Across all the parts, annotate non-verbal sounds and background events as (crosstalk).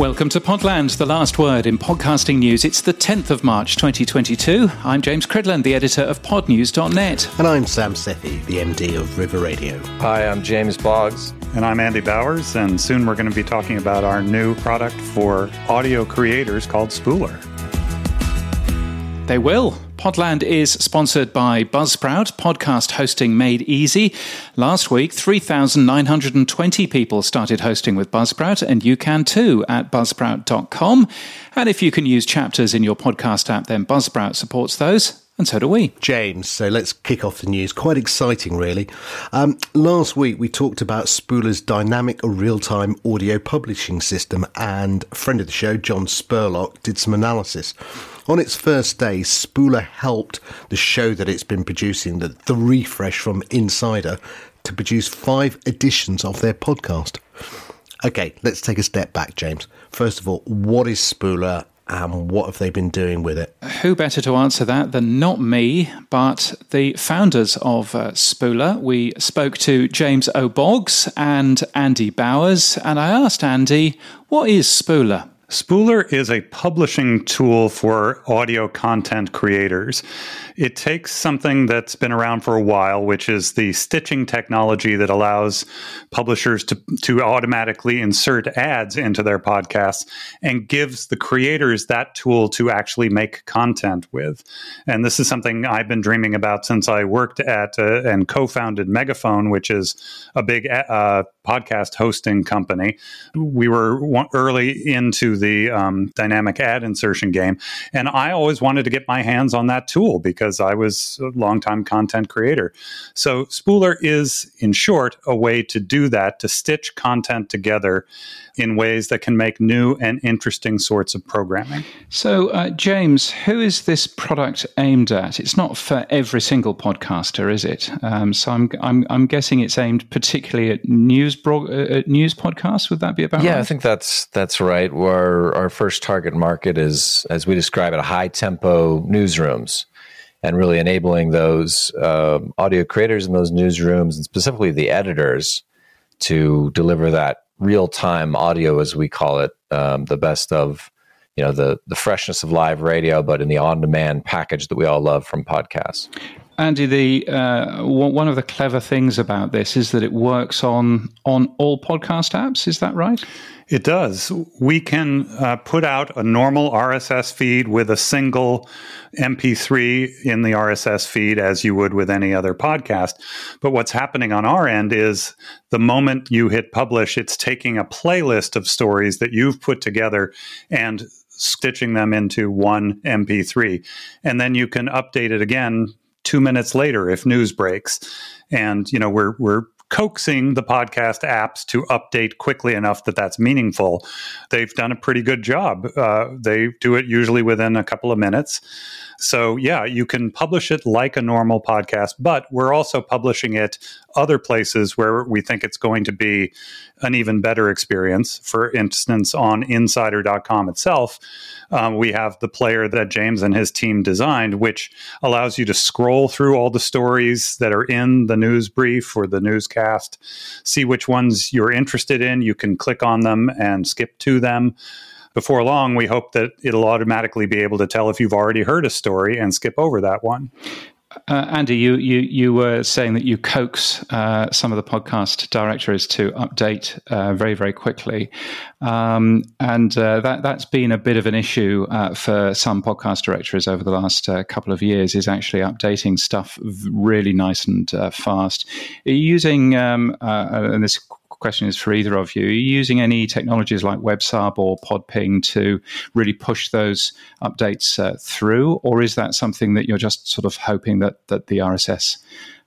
Welcome to Podland, the last word in podcasting news. It's the 10th of March 2022. I'm James Cridland, the editor of podnews.net. And I'm Sam Sethi, the MD of River Radio. Hi, I'm James Boggs. And I'm Andy Bowers, and soon we're going to be talking about our new product for audio creators called Spooler. They will. Podland is sponsored by Buzzsprout, podcast hosting made easy. Last week, 3,920 people started hosting with Buzzsprout, and you can too at buzzsprout.com. And if you can use chapters in your podcast app, then Buzzsprout supports those. And so do we. James, so let's kick off the news. Quite exciting, really. Um, last week, we talked about Spooler's dynamic real time audio publishing system, and friend of the show, John Spurlock, did some analysis. On its first day, Spooler helped the show that it's been producing, the, the refresh from Insider, to produce five editions of their podcast. Okay, let's take a step back, James. First of all, what is Spooler and what have they been doing with it? Who better to answer that than not me, but the founders of uh, Spooler? We spoke to James O'Boggs and Andy Bowers, and I asked Andy, what is Spooler? Spooler is a publishing tool for audio content creators. It takes something that's been around for a while, which is the stitching technology that allows publishers to, to automatically insert ads into their podcasts and gives the creators that tool to actually make content with. And this is something I've been dreaming about since I worked at uh, and co founded Megaphone, which is a big uh, podcast hosting company. We were early into the um, dynamic ad insertion game, and I always wanted to get my hands on that tool because I was a longtime content creator. So Spooler is, in short, a way to do that to stitch content together in ways that can make new and interesting sorts of programming. So, uh, James, who is this product aimed at? It's not for every single podcaster, is it? Um, so, I'm, I'm, I'm guessing it's aimed particularly at news bro- uh, news podcasts. Would that be about yeah, right? I think that's that's right. Our our first target market is, as we describe it, high tempo newsrooms and really enabling those uh, audio creators in those newsrooms and specifically the editors to deliver that real time audio, as we call it, um, the best of you know the the freshness of live radio, but in the on demand package that we all love from podcasts. Andy, the uh, one of the clever things about this is that it works on on all podcast apps. Is that right? It does. We can uh, put out a normal RSS feed with a single MP3 in the RSS feed as you would with any other podcast. But what's happening on our end is the moment you hit publish, it's taking a playlist of stories that you've put together and stitching them into one MP3. And then you can update it again two minutes later if news breaks. And, you know, we're, we're coaxing the podcast apps to update quickly enough that that's meaningful. They've done a pretty good job. Uh, they do it usually within a couple of minutes. So, yeah, you can publish it like a normal podcast, but we're also publishing it other places where we think it's going to be an even better experience. For instance, on insider.com itself, um, we have the player that James and his team designed, which allows you to scroll through all the stories that are in the news brief or the newscast, see which ones you're interested in. You can click on them and skip to them before long, we hope that it'll automatically be able to tell if you've already heard a story and skip over that one. Uh, Andy, you, you you were saying that you coax uh, some of the podcast directories to update uh, very very quickly, um, and uh, that that's been a bit of an issue uh, for some podcast directories over the last uh, couple of years. Is actually updating stuff really nice and fast. Are you using um, and this question is for either of you. Are you using any technologies like WebSub or Podping to really push those updates uh, through, or is that something that you're just sort of hoping that that the RSS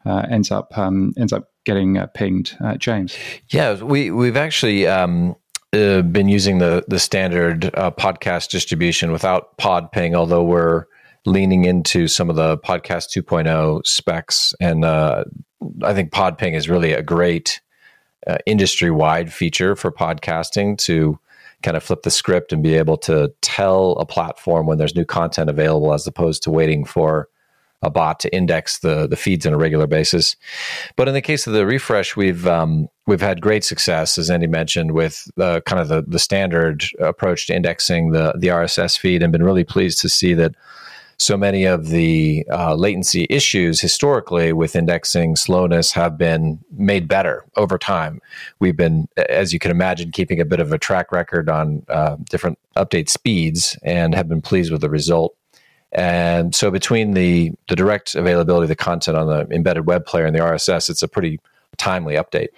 uh, ends up um, ends up getting uh, pinged? Uh, James, yeah, we we've actually. Um, uh, been using the the standard uh, podcast distribution without Podping, although we're leaning into some of the podcast 2.0 specs and uh, i think podping is really a great uh, industry wide feature for podcasting to kind of flip the script and be able to tell a platform when there's new content available as opposed to waiting for a bot to index the the feeds on a regular basis. But in the case of the refresh, we've um, we've had great success, as Andy mentioned, with uh, kind of the the standard approach to indexing the the RSS feed, and been really pleased to see that so many of the uh, latency issues historically with indexing slowness have been made better over time. We've been, as you can imagine, keeping a bit of a track record on uh, different update speeds and have been pleased with the result. And so, between the the direct availability of the content on the embedded web player and the RSS, it's a pretty timely update.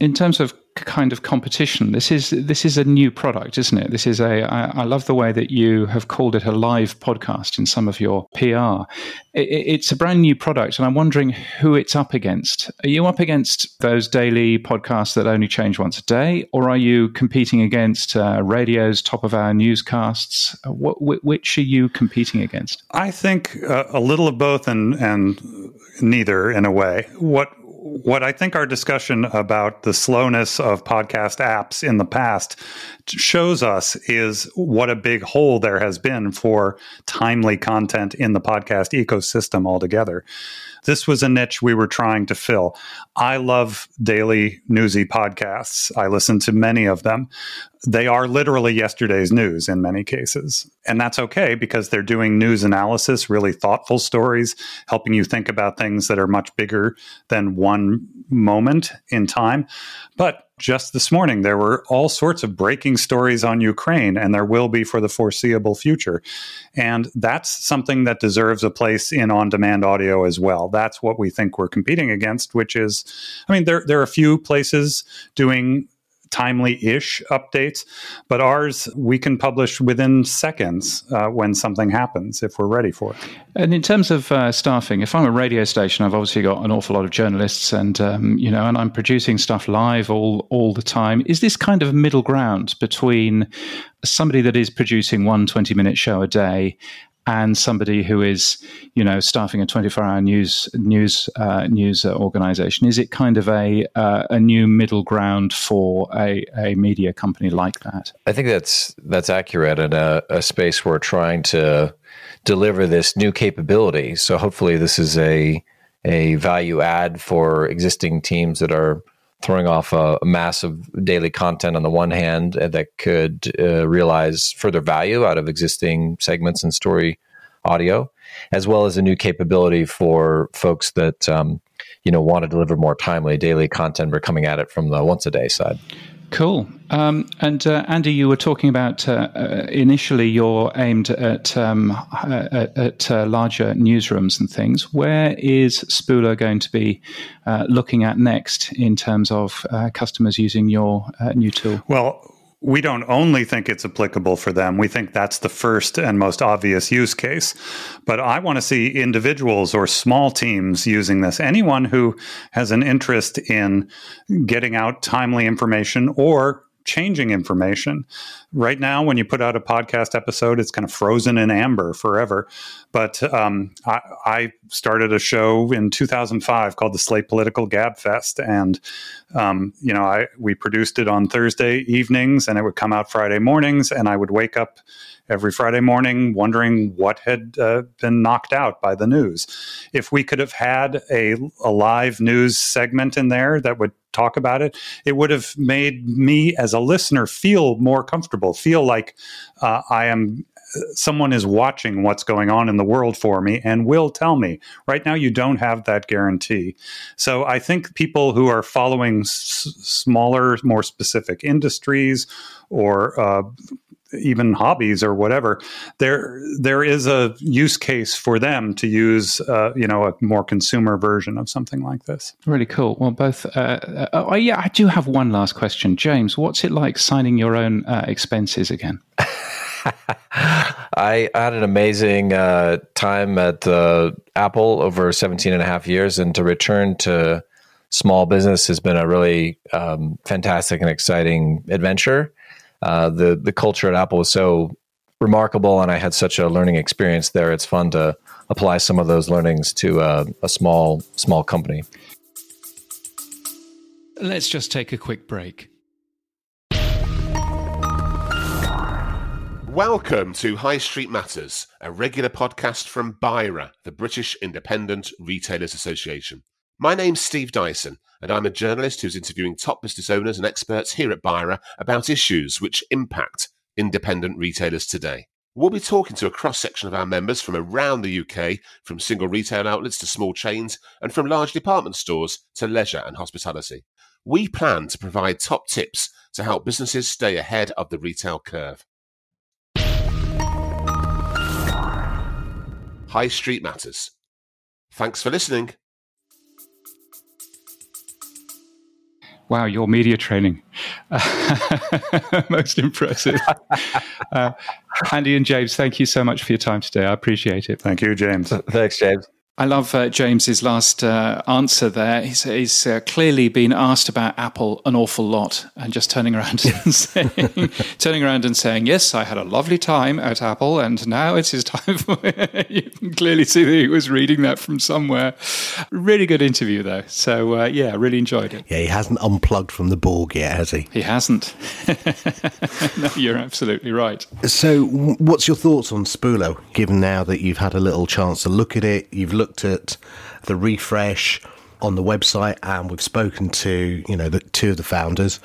In terms of kind of competition. This is this is a new product, isn't it? This is a. I, I love the way that you have called it a live podcast in some of your PR. It, it's a brand new product, and I'm wondering who it's up against. Are you up against those daily podcasts that only change once a day, or are you competing against uh, radio's top of our newscasts? What, which are you competing against? I think uh, a little of both, and and neither in a way. What what I think our discussion about the slowness of podcast apps in the past shows us is what a big hole there has been for timely content in the podcast ecosystem altogether. This was a niche we were trying to fill. I love daily newsy podcasts. I listen to many of them. They are literally yesterday's news in many cases. And that's okay because they're doing news analysis, really thoughtful stories, helping you think about things that are much bigger than one moment in time. But just this morning, there were all sorts of breaking stories on Ukraine, and there will be for the foreseeable future. And that's something that deserves a place in on demand audio as well. That's what we think we're competing against, which is, I mean, there, there are a few places doing timely ish updates, but ours we can publish within seconds uh, when something happens if we're ready for it. And in terms of uh, staffing, if I'm a radio station, I've obviously got an awful lot of journalists, and um, you know, and I'm producing stuff live all all the time. Is this kind of middle ground between somebody that is producing one 20 minute show a day and somebody who is, you know, staffing a 24-hour news news uh, news organization? Is it kind of a uh, a new middle ground for a, a media company like that? I think that's that's accurate, and a, a space we're trying to deliver this new capability. So hopefully, this is a a value add for existing teams that are throwing off a, massive daily content on the one hand uh, that could uh, realize further value out of existing segments and story audio, as well as a new capability for folks that um, you know want to deliver more timely daily content. We're coming at it from the once a day side. Cool. Um, and uh, Andy, you were talking about uh, uh, initially you're aimed at um, uh, at, uh, larger newsrooms and things. Where is Spooler going to be looking at next in terms of customers using your new tool? Well, we don't only think it's applicable for them. We think that's the first and most obvious use case. But I want to see individuals or small teams using this. Anyone who has an interest in getting out timely information or changing information. Right now, when you put out a podcast episode, it's kind of frozen in amber forever. But um, I, I, started a show in 2005 called the Slate Political Gab Fest, and um, you know, I we produced it on Thursday evenings, and it would come out Friday mornings, and I would wake up every Friday morning wondering what had uh, been knocked out by the news. If we could have had a, a live news segment in there that would talk about it, it would have made me as a listener feel more comfortable, feel like uh, I am someone is watching what's going on in the world for me and will tell me. Right now, you don't have that guarantee. So I think people who are following s- smaller, more specific industries or uh, even hobbies or whatever, there there is a use case for them to use, uh, you know, a more consumer version of something like this. Really cool. Well, both. Uh, uh, oh, yeah, I do have one last question, James. What's it like signing your own uh, expenses again? (laughs) I had an amazing uh, time at uh, Apple over 17 and a half years, and to return to small business has been a really um, fantastic and exciting adventure uh, the the culture at Apple was so remarkable, and I had such a learning experience there. It's fun to apply some of those learnings to a, a small small company. Let's just take a quick break. Welcome to High Street Matters, a regular podcast from BIRA, the British Independent Retailers Association. My name's Steve Dyson, and I'm a journalist who's interviewing top business owners and experts here at BIRA about issues which impact independent retailers today. We'll be talking to a cross section of our members from around the UK, from single retail outlets to small chains, and from large department stores to leisure and hospitality. We plan to provide top tips to help businesses stay ahead of the retail curve. High Street Matters. Thanks for listening. Wow, your media training. (laughs) Most impressive. Uh, Andy and James, thank you so much for your time today. I appreciate it. Thank you, James. Thanks, James. I love uh, James's last uh, answer there. He's, he's uh, clearly been asked about Apple an awful lot, and just turning around and saying, (laughs) turning around and saying, "Yes, I had a lovely time at Apple, and now it's his time." For (laughs) you can clearly see that he was reading that from somewhere. Really good interview, though. So uh, yeah, really enjoyed it. Yeah, he hasn't unplugged from the Borg yet, has he? He hasn't. (laughs) no, you're absolutely right. So, what's your thoughts on Spooler? Given now that you've had a little chance to look at it, you've looked at the refresh on the website, and we've spoken to you know the two of the founders.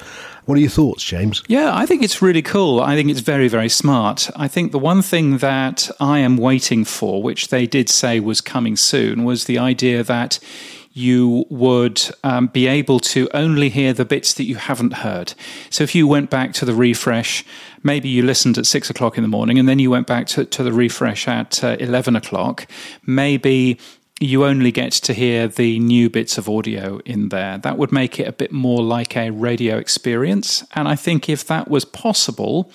What are your thoughts, James? Yeah, I think it's really cool. I think it's very, very smart. I think the one thing that I am waiting for, which they did say was coming soon, was the idea that you would um, be able to only hear the bits that you haven't heard. So if you went back to the refresh, maybe you listened at six o'clock in the morning and then you went back to, to the refresh at uh, 11 o'clock, maybe you only get to hear the new bits of audio in there. That would make it a bit more like a radio experience. And I think if that was possible,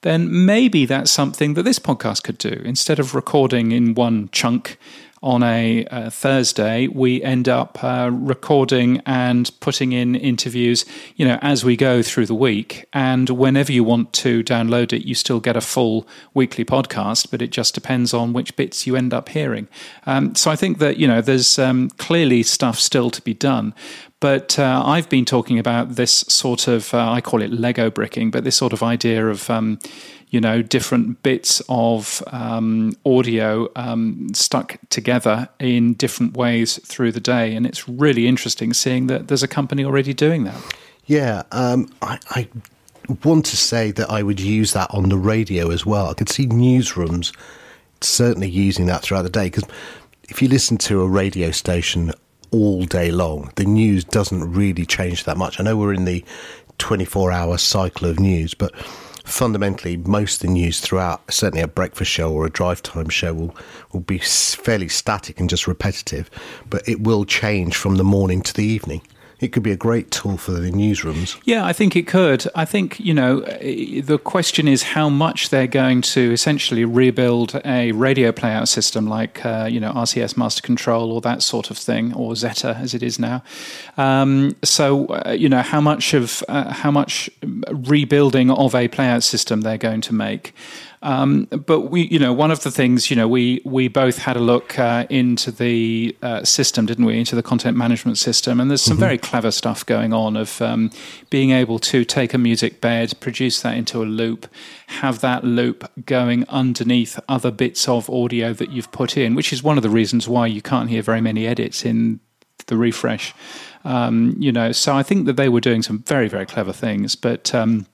then maybe that's something that this podcast could do. Instead of recording in one chunk, on a, a, Thursday, we end up uh, recording and putting in interviews, you know, as we go through the week. And whenever you want to download it, you still get a full weekly podcast, but it just depends on which bits you end up hearing. Um, so I think that, you know, there's um, clearly stuff still to be done. But uh, I've been talking about this sort of, uh, I call it Lego bricking, but this sort of idea of, um, you know, different bits of um, audio um, stuck together in different ways through the day. And it's really interesting seeing that there's a company already doing that. Yeah, um, I, I want to say that I would use that on the radio as well. I could see newsrooms certainly using that throughout the day because if you listen to a radio station all day long, the news doesn't really change that much. I know we're in the 24 hour cycle of news, but fundamentally, most of the news throughout, certainly a breakfast show or a drive time show, will, will be fairly static and just repetitive, but it will change from the morning to the evening it could be a great tool for the newsrooms. Yeah, I think it could. I think, you know, the question is how much they're going to essentially rebuild a radio playout system like, uh, you know, RCS Master Control or that sort of thing, or Zetta as it is now. Um, so, uh, you know, how much of uh, how much rebuilding of a playout system they're going to make. Um, but we, you know, one of the things, you know, we we both had a look uh, into the uh, system, didn't we? Into the content management system, and there's some mm-hmm. very clever stuff going on of um, being able to take a music bed, produce that into a loop, have that loop going underneath other bits of audio that you've put in, which is one of the reasons why you can't hear very many edits in the refresh. Um, you know, so I think that they were doing some very very clever things, but um,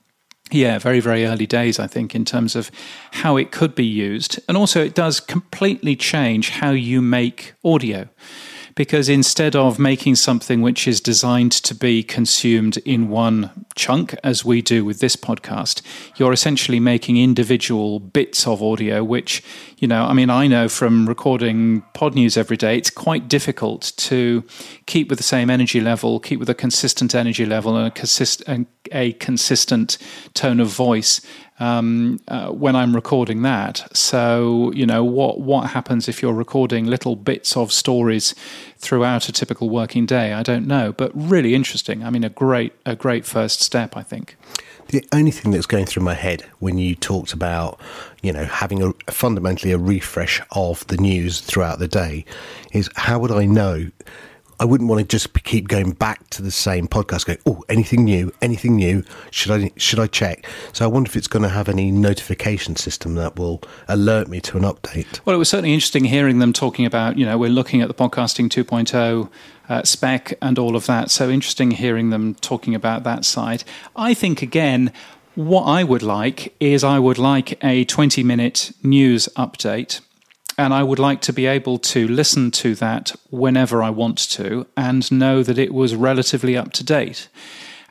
yeah, very, very early days, I think, in terms of how it could be used. And also, it does completely change how you make audio because instead of making something which is designed to be consumed in one chunk, as we do with this podcast, you're essentially making individual bits of audio, which, you know, I mean, I know from recording pod news every day, it's quite difficult to keep with the same energy level, keep with a consistent energy level and a, a consistent tone of voice um, uh, when I'm recording that. So you know what what happens if you're recording little bits of stories throughout a typical working day? I don't know, but really interesting. I mean, a great a great first step, I think. The only thing that's going through my head when you talked about, you know, having a fundamentally a refresh of the news throughout the day is how would I know I wouldn't want to just keep going back to the same podcast. Going, oh, anything new? Anything new? Should I should I check? So I wonder if it's going to have any notification system that will alert me to an update. Well, it was certainly interesting hearing them talking about. You know, we're looking at the podcasting 2.0 uh, spec and all of that. So interesting hearing them talking about that side. I think again. What I would like is I would like a 20 minute news update and I would like to be able to listen to that whenever I want to and know that it was relatively up to date.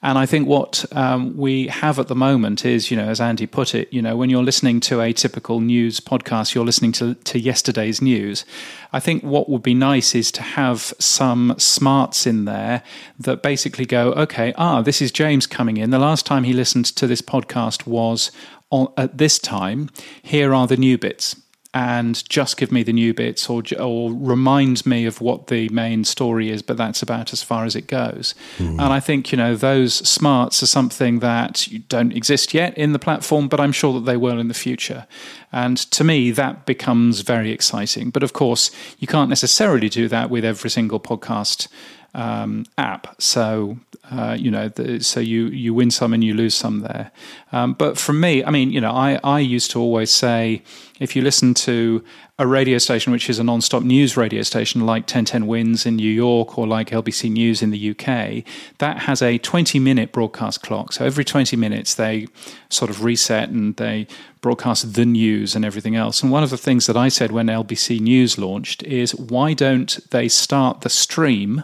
And I think what um, we have at the moment is, you know, as Andy put it, you know, when you're listening to a typical news podcast, you're listening to, to yesterday's news. I think what would be nice is to have some smarts in there that basically go, okay, ah, this is James coming in. The last time he listened to this podcast was on, at this time. Here are the new bits and just give me the new bits or or remind me of what the main story is but that's about as far as it goes. Mm. and i think you know those smarts are something that don't exist yet in the platform but i'm sure that they will in the future. And to me that becomes very exciting. But of course you can't necessarily do that with every single podcast um, app. So uh, you know, the, so you you win some and you lose some there. Um, but for me, I mean, you know, I I used to always say if you listen to a radio station which is a non-stop news radio station like 1010 Wins in New York or like LBC News in the UK, that has a 20-minute broadcast clock. So every 20 minutes they sort of reset and they broadcast the news and everything else. And one of the things that I said when LBC News launched is why don't they start the stream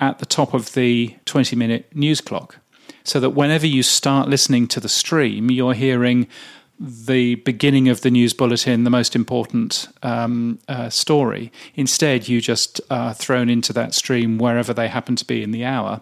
at the top of the 20 minute news clock so that whenever you start listening to the stream, you're hearing the beginning of the news bulletin, the most important um, uh, story. Instead, you just are thrown into that stream wherever they happen to be in the hour.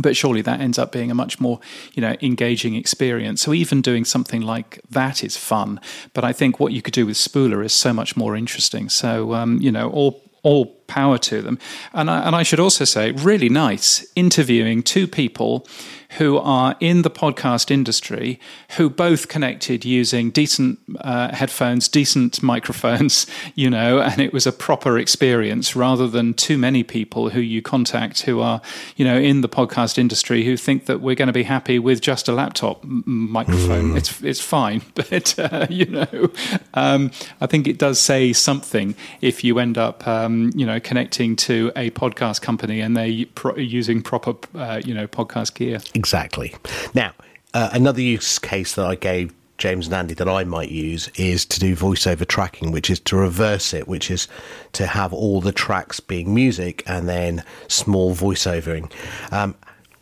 But surely that ends up being a much more, you know, engaging experience. So even doing something like that is fun. But I think what you could do with Spooler is so much more interesting. So um, you know, all all power to them. And I, and I should also say, really nice interviewing two people who are in the podcast industry who both connected using decent uh, headphones, decent (laughs) microphones, you know, and it was a proper experience rather than too many people who you contact who are, you know, in the podcast industry who think that we're going to be happy with just a laptop microphone. Mm. It's it's fine, (laughs) but uh, you know, um, I think it does say something if you end up, um, you know, connecting to a podcast company and they're pro- using proper, uh, you know, podcast gear. Exactly. Now, uh, another use case that I gave James and Andy that I might use is to do voiceover tracking, which is to reverse it, which is to have all the tracks being music and then small voiceovering. Um,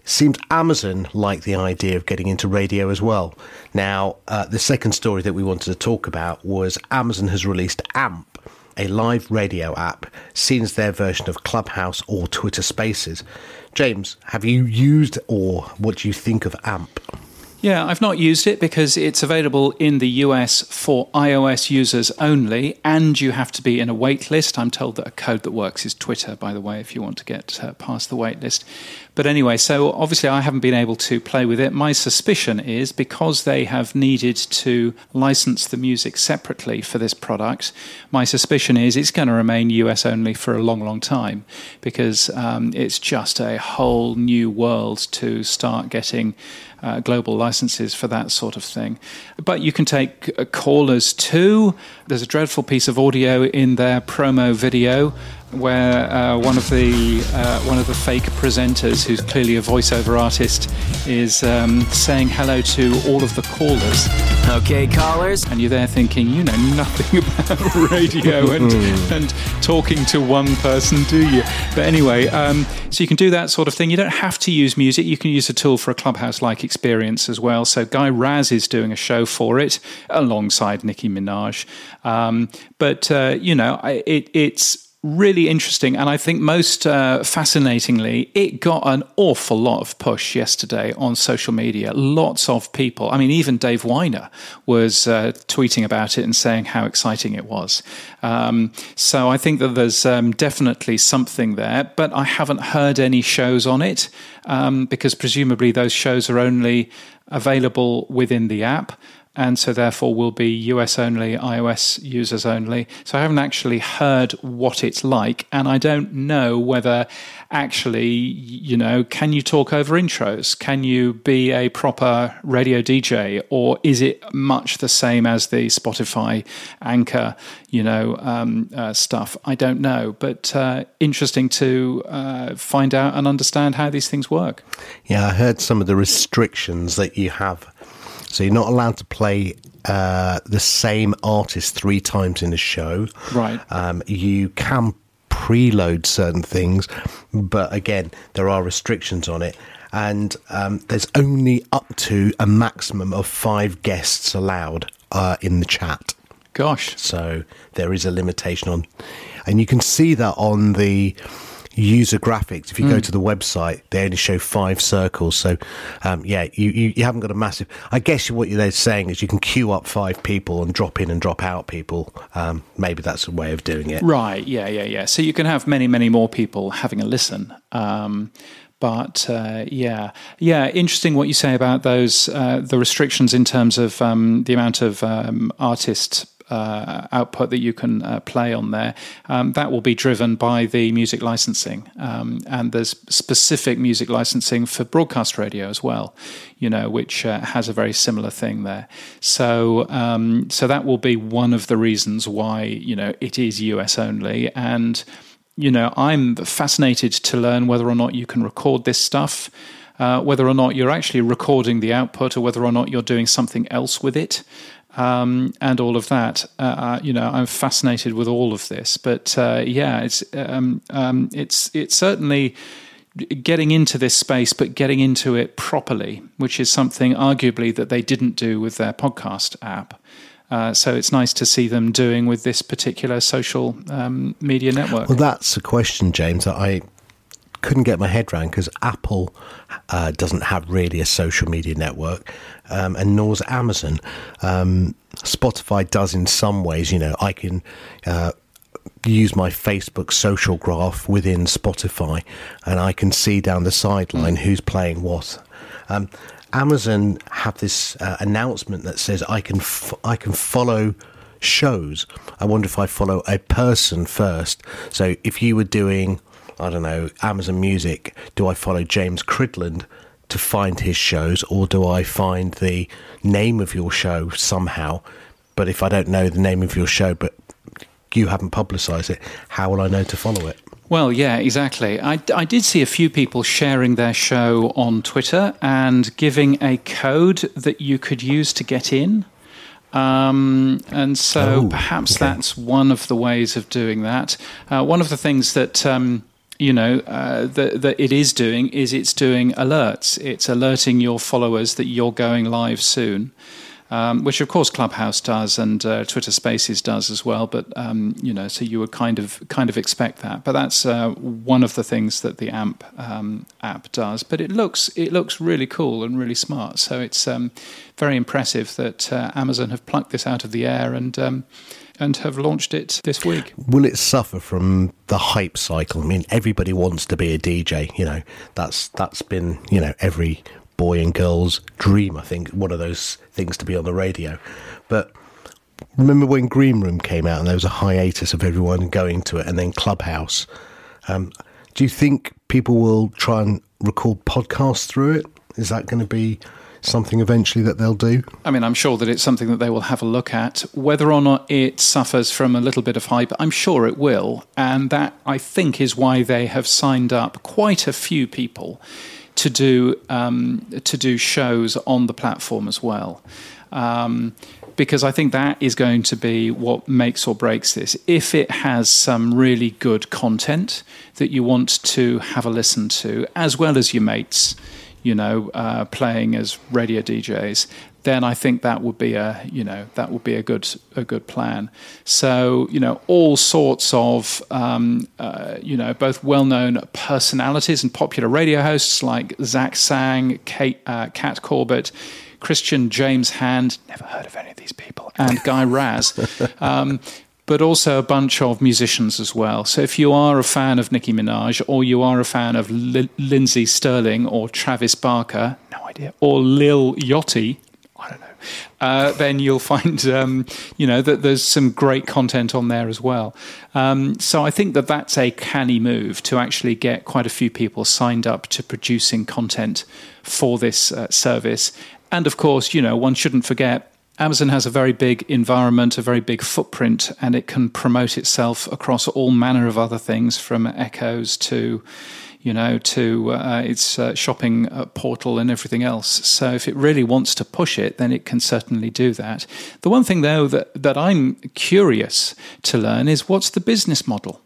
seems Amazon like the idea of getting into radio as well. Now, uh, the second story that we wanted to talk about was Amazon has released AMP, a live radio app, as their version of Clubhouse or Twitter Spaces. James, have you used or what do you think of AMP? Yeah, I've not used it because it's available in the US for iOS users only, and you have to be in a wait list. I'm told that a code that works is Twitter, by the way, if you want to get uh, past the wait list. But anyway, so obviously I haven't been able to play with it. My suspicion is because they have needed to license the music separately for this product, my suspicion is it's going to remain US only for a long, long time because um, it's just a whole new world to start getting uh, global licenses for that sort of thing. But you can take uh, callers too. There's a dreadful piece of audio in their promo video where uh, one of the uh, one of the fake presenters, who's clearly a voiceover artist, is um, saying hello to all of the callers. Okay, callers. And you're there thinking, you know nothing (laughs) about radio (laughs) and and talking to one person, do you? But anyway, um, so you can do that sort of thing. You don't have to use music. You can use a tool for a clubhouse-like experience as well. So Guy Raz is doing a show for it alongside Nicki Minaj. Um, but uh, you know, it, it's really interesting. And I think most uh, fascinatingly, it got an awful lot of push yesterday on social media. Lots of people, I mean, even Dave Winer was uh, tweeting about it and saying how exciting it was. Um, so I think that there's um, definitely something there, but I haven't heard any shows on it um, because presumably those shows are only available within the app. And so therefore will be US only, iOS users only. So I haven't actually heard what it's like, and I don't know whether actually, you know, can you talk over intros? Can you be a proper radio DJ, or is it much the same as the Spotify anchor, you know, um, uh, stuff? I don't know, but uh, interesting to uh, find out and understand how these things work. Yeah, I heard some of the restrictions that you have so you're not allowed to play uh, the same artist three times in a show. Right. Um, you can preload certain things, but again, there are restrictions on it. And um, there's only up to a maximum of five guests allowed uh, in the chat. Gosh. So there is a limitation on, and you can see that on the user graphics. If you mm. go hmm. to the website, they only show five circles. So, um, yeah, you, you, you, haven't got a massive. I guess what they're saying is you can queue up five people and drop in and drop out people. Um, maybe that's a way of doing it. Right. Yeah. Yeah. Yeah. So you can have many, many more people having a listen. Um, but uh, yeah, yeah, interesting what you say about those uh, the restrictions in terms of um, the amount of um, artists uh, output that you can uh, play on there, um, that will be driven by the music licensing. Um, and there's specific music licensing for broadcast radio as well, you know, which uh, has a very similar thing there. So, um, so that will be one of the reasons why you know it is US only and. You know, I'm fascinated to learn whether or not you can record this stuff. Uh, whether or not you're actually recording the output or whether or not you're doing something else with it um, and all of that. Uh, uh, you know, I'm fascinated with all of this. But uh, yeah, it's um, um, it's it's certainly getting into this space, but getting into it properly, which is something arguably that they didn't do with their podcast app. Uh, so it's nice to see them doing with this particular social um, media network. Well, that's a question, James, that I couldn't get my head around because Apple uh, doesn't have really a social media network, um, and nor's Amazon. Um, Spotify does in some ways. You know, I can. Uh, use my Facebook social graph within Spotify, and I can see down the sideline mm. who's playing what. Um, Amazon have this uh, announcement that says I can f- I can follow shows. I wonder if I follow a person first. So if you were doing I don't know, Amazon Music, do I follow James Cridland to find his shows or do I find the name of your show somehow? But if I don't know the name of your show, but you haven't publicised it, how will I know to follow it? Well, yeah, exactly. I, I did see a few people sharing their show on Twitter and giving a code that you could use to get in. Um, and so oh, perhaps okay. that's one of the ways of doing that. Uh, one of the things that um, you know uh, that it is doing is it's doing alerts. It's alerting your followers that you're going live soon. Um, which of course Clubhouse does and uh, Twitter Spaces does as well. But um, you know, so you would kind of kind of expect that. But that's uh, one of the things that the AMP um, app does. But it looks it looks really cool and really smart. So it's um, very impressive that uh, Amazon have plucked this out of the air and um, and have launched it this week. Will it suffer from the hype cycle? I mean, everybody wants to be a DJ. You know, that's that's been you know every boy and girl's dream. I think one of those things to be on the radio. But remember when Green Room came out and there was a hiatus of everyone going to it, and then Clubhouse. Um, do you think people will try and record podcasts through it? Is that going to be something eventually that they'll do? I mean, I'm sure that it's something that they will have a look at. Whether or not it suffers from a little bit of hype, I'm sure it will. And that, I think, is why they have signed up quite a few people to do, um, to do shows on the platform as well. Um, because I think that is going to be what makes or breaks this. If it has some really good content that you want to have a listen to, as well as your mates, you know, uh, playing as radio DJs, then I think that would be a you know that would be a good a good plan. So you know all sorts of um, uh, you know both well known personalities and popular radio hosts like Zach Sang, Kate, uh, Kat Corbett. Christian James Hand, never heard of any of these people, and Guy Raz. (laughs) Um, but also a bunch of musicians as well. So if you are a fan of Nicki Minaj, or you are a fan of L- Lindsey Stirling, or Travis Barker, no idea, or Lil Yachty, I don't know, uh, then you'll find, um, you know, that there's some great content on there as well. Um, so I think that that's a canny move to actually get quite a few people signed up to producing content for this uh, service. And of course, you know, one shouldn't forget Amazon has a very big environment, a very big footprint, and it can promote itself across all manner of other things from echoes to you know, to uh, its uh, shopping uh, portal and everything else. So if it really wants to push it, then it can certainly do that. The one thing, though, that, that I'm curious to learn is what's the business model?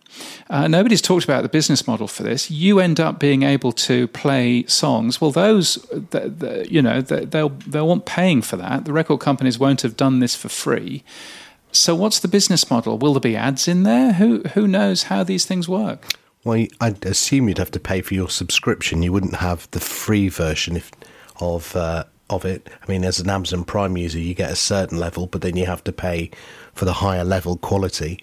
Uh, nobody's talked about the business model for this. You end up being able to play songs. Well, those, the, the, you know, the, they'll they'll want paying for that. The record companies won't have done this for free. So, what's the business model? Will there be ads in there? Who who knows how these things work? Well, I'd assume you'd have to pay for your subscription. You wouldn't have the free version if, of uh, of it. I mean, as an Amazon Prime user, you get a certain level, but then you have to pay for the higher level quality.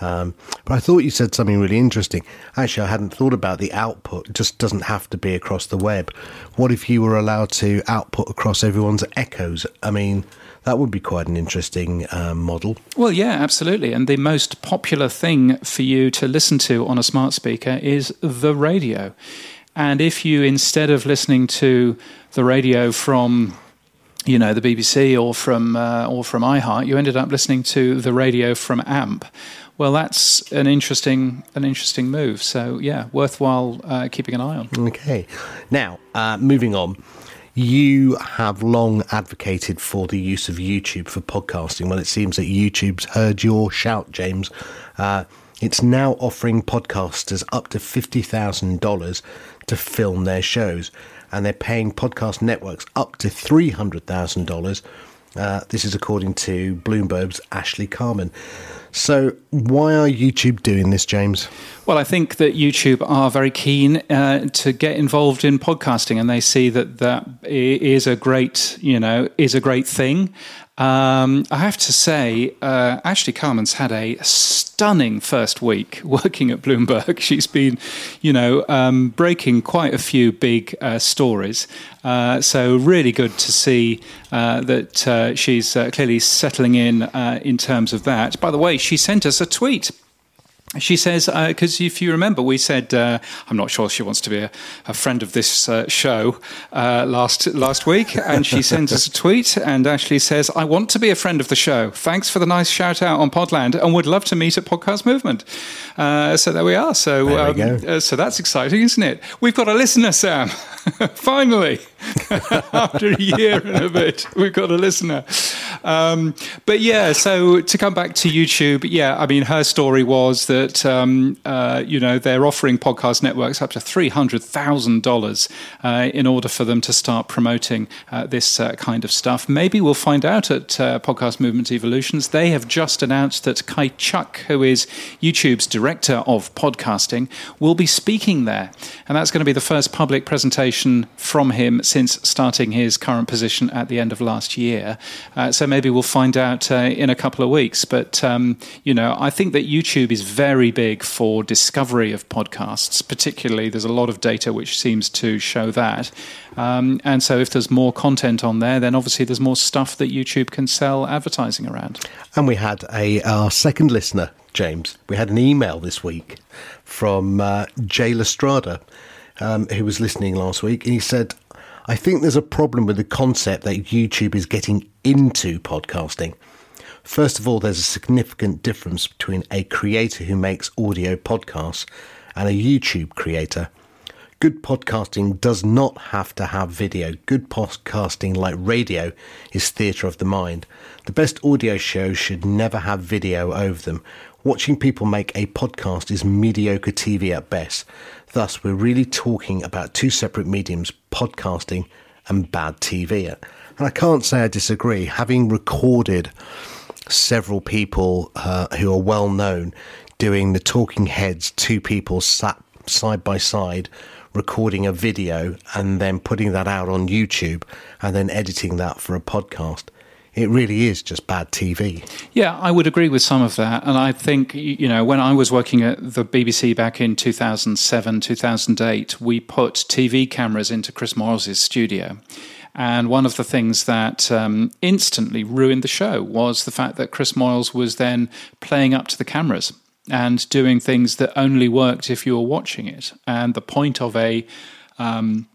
Um, but I thought you said something really interesting. Actually, I hadn't thought about the output. It just doesn't have to be across the web. What if you were allowed to output across everyone's echoes? I mean, that would be quite an interesting um, model. Well, yeah, absolutely. And the most popular thing for you to listen to on a smart speaker is the radio. And if you, instead of listening to the radio from you know the BBC or from uh, or from iHeart, you ended up listening to the radio from AMP. Well, that's an interesting an interesting move. So yeah, worthwhile uh, keeping an eye on. Okay, now uh, moving on. You have long advocated for the use of YouTube for podcasting. Well, it seems that YouTube's heard your shout, James. Uh, it's now offering podcasters up to $50,000 to film their shows, and they're paying podcast networks up to $300,000. Uh, this is according to Bloomberg's Ashley Carman. So, why are YouTube doing this, James? Well, I think that YouTube are very keen uh, to get involved in podcasting, and they see that that is a great, you know, is a great thing. Um, I have to say, uh, Ashley Carman's had a stunning first week (laughs) working at Bloomberg. (laughs) She's been, you know, um, breaking quite a few big uh, stories. Uh, so really good to see uh, that uh, she's uh, clearly settling in in terms of that. By the way, she sent us a tweet she says, because uh, if you remember, we said uh, I'm not sure she wants to be a, a friend of this uh, show uh, last last week, and she sends us a tweet, and Ashley says, "I want to be a friend of the show. Thanks for the nice shout out on Podland, and would love to meet at Podcast Movement." Uh, so there we are. So there we um, uh, so that's exciting, isn't it? We've got a listener, Sam. (laughs) Finally, (laughs) after a year and a bit, we've got a listener. Um, but yeah, so to come back to YouTube, yeah, I mean, her story was that um, uh, you know they're offering podcast networks up to three hundred thousand uh, dollars in order for them to start promoting uh, this uh, kind of stuff. Maybe we'll find out at uh, Podcast Movement Evolutions. They have just announced that Kai Chuk, who is YouTube's director of podcasting, will be speaking there, and that's going to be the first public presentation from him since starting his current position at the end of last year. Uh, so maybe we'll find out uh, in a couple of weeks. But, um, you know, I think that YouTube is very big for discovery of podcasts, particularly. There's a lot of data which seems to show that. Um, and so if there's more content on there, then obviously there's more stuff that YouTube can sell advertising around. And we had a our second listener, James. We had an email this week from uh, Jay Lestrada, um, who was listening last week, and he said, I think there's a problem with the concept that YouTube is getting into podcasting. First of all, there's a significant difference between a creator who makes audio podcasts and a YouTube creator. Good podcasting does not have to have video. Good podcasting, like radio, is theatre of the mind. The best audio shows should never have video over them. Watching people make a podcast is mediocre TV at best. Thus, we're really talking about two separate mediums podcasting and bad TV. And I can't say I disagree. Having recorded several people uh, who are well known doing the talking heads, two people sat side by side recording a video and then putting that out on YouTube and then editing that for a podcast it really is just bad TV. Yeah, I would agree with some of that. And I think, you know, when I was working at the BBC back in 2007, 2008, we put TV cameras into Chris Moyles's studio. And one of the things that um, instantly ruined the show was the fact that Chris Moyles was then playing up to the cameras and doing things that only worked if you were watching it. And the point of a um,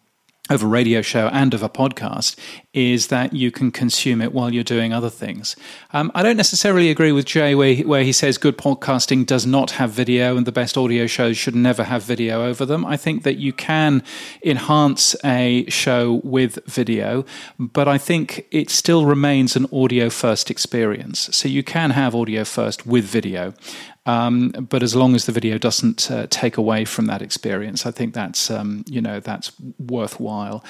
of a radio show and of a podcast is that you can consume it while you're doing other things. Um, I don't necessarily agree with Jay where he, where he says good podcasting does not have video and the best audio shows should never have video over them. I think that you can enhance a show with video, but I think it still remains an audio first experience. So you can have audio first with video. Um, but as long as the video doesn't uh, take away from that experience, I think that's um, you know that's worthwhile.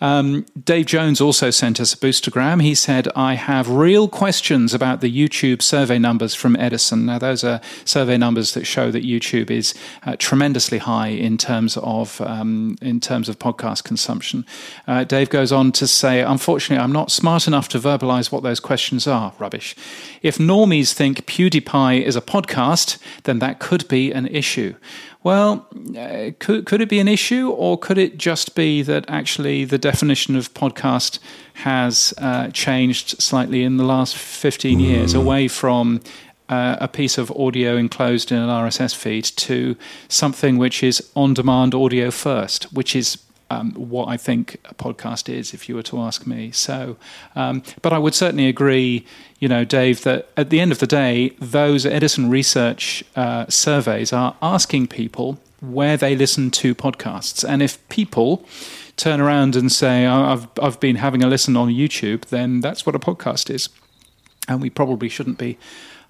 Um, Dave Jones also sent us a boostergram. He said, "I have real questions about the YouTube survey numbers from Edison. Now, those are survey numbers that show that YouTube is uh, tremendously high in terms of um, in terms of podcast consumption." Uh, Dave goes on to say, "Unfortunately, I'm not smart enough to verbalize what those questions are. Rubbish. If normies think PewDiePie is a podcast." then that could be an issue. Well, uh, could, could it be an issue, or could it just be that actually the definition of podcast has uh, changed slightly in the last 15 mm. years away from uh, a piece of audio enclosed in an RSS feed to something which is on demand audio first, which is um, what I think a podcast is, if you were to ask me. So, um, but I would certainly agree, you know, Dave, that at the end of the day, those Edison Research uh, surveys are asking people where they listen to podcasts, and if people turn around and say, "I've I've been having a listen on YouTube," then that's what a podcast is, and we probably shouldn't be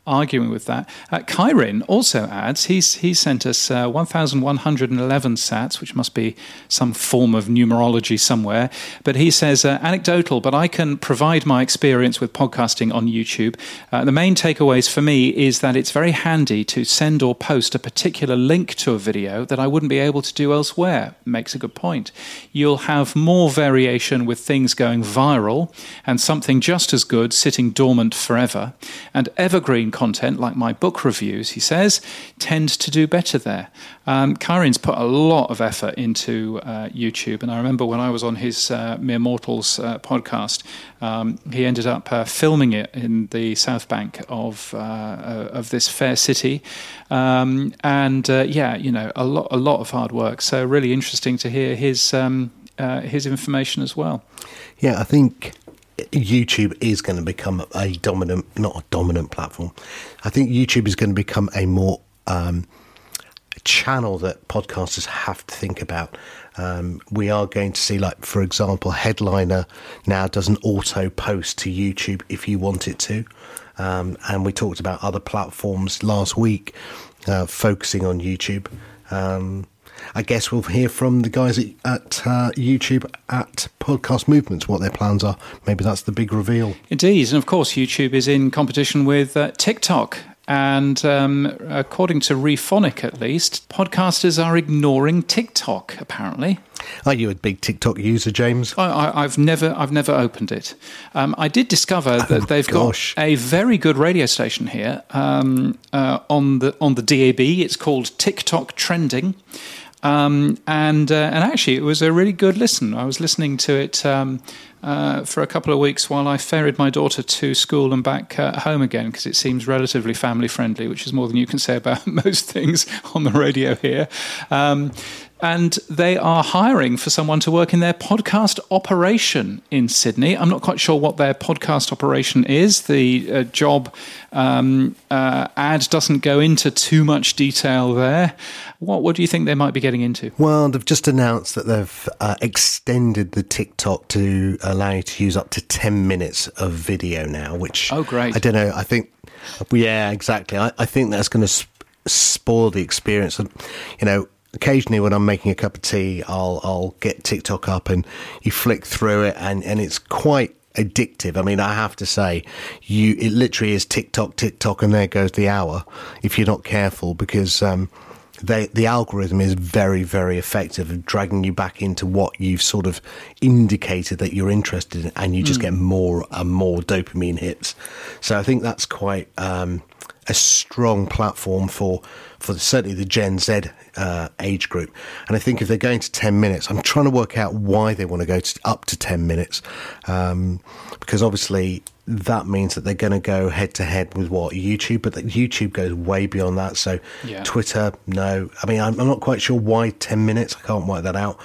arguing with that. Uh, Kyrin also adds he's he sent us uh, 1,111 sats, which must be some form of numerology somewhere. But he says uh, anecdotal, but I can provide my experience with podcasting on YouTube. Uh, the main takeaways for me is that it's very handy to send or post a particular link to a video that I wouldn't be able to do elsewhere. Makes a good point. You'll have more variation with things going viral and something just as good sitting dormant forever. And evergreen content, like my book reviews, he says, tend to do better there. Um, put a lot of effort into uh, YouTube, and I remember when I was on his uh, Mere Mortals uh, podcast, um, he ended up uh, filming it in the South Bank of uh, uh, of this fair city, um, and yeah, you know, a lot a lot of hard work. So really interesting to hear his um, his information as well. Yeah, I think YouTube is going to become a dominant, not a dominant platform. I think YouTube is going to become a more um, channel that podcasters have to think about. Um, we are going to see, like for example, Headliner now does an auto post to YouTube if you want it to, um, and we talked about other platforms last week uh, focusing on YouTube. Um, I guess we'll hear from the guys at, at uh, YouTube at Podcast Movements what their plans are. Maybe that's the big reveal. Indeed. And of course, YouTube is in competition with uh, TikTok. And um, according to Rephonic, at least, podcasters are ignoring TikTok. Apparently, are you a big TikTok user, James? I, have never, I've never opened it. Um, I did discover that oh, they've gosh. got a very good radio station here um, uh, on the on the DAB. It's called TikTok Trending. Um, and uh, and actually, it was a really good listen. I was listening to it um, uh, for a couple of weeks while I ferried my daughter to school and back uh, home again because it seems relatively family friendly, which is more than you can say about (laughs) most things on the radio here. Um, and they are hiring for someone to work in their podcast operation in Sydney. I'm not quite sure what their podcast operation is. The uh, job um, uh, ad doesn't go into too much detail there. What, what do you think they might be getting into? Well, they've just announced that they've uh, extended the TikTok to allow you to use up to 10 minutes of video now, which. Oh, great. I don't know. I think. Yeah, exactly. I, I think that's going to sp- spoil the experience. You know, occasionally when I'm making a cup of tea, I'll I'll get TikTok up and you flick through it and, and it's quite addictive. I mean, I have to say, you it literally is TikTok, TikTok, and there goes the hour if you're not careful because um, they, the algorithm is very, very effective at dragging you back into what you've sort of indicated that you're interested in, and you just mm. get more and more dopamine hits. So I think that's quite um, a strong platform for for certainly the Gen Z uh, age group. And I think if they're going to 10 minutes, I'm trying to work out why they want to go to, up to 10 minutes. Um, because obviously that means that they're going to go head to head with what YouTube, but that YouTube goes way beyond that. So yeah. Twitter, no. I mean, I'm, I'm, not quite sure why 10 minutes. I can't work that out.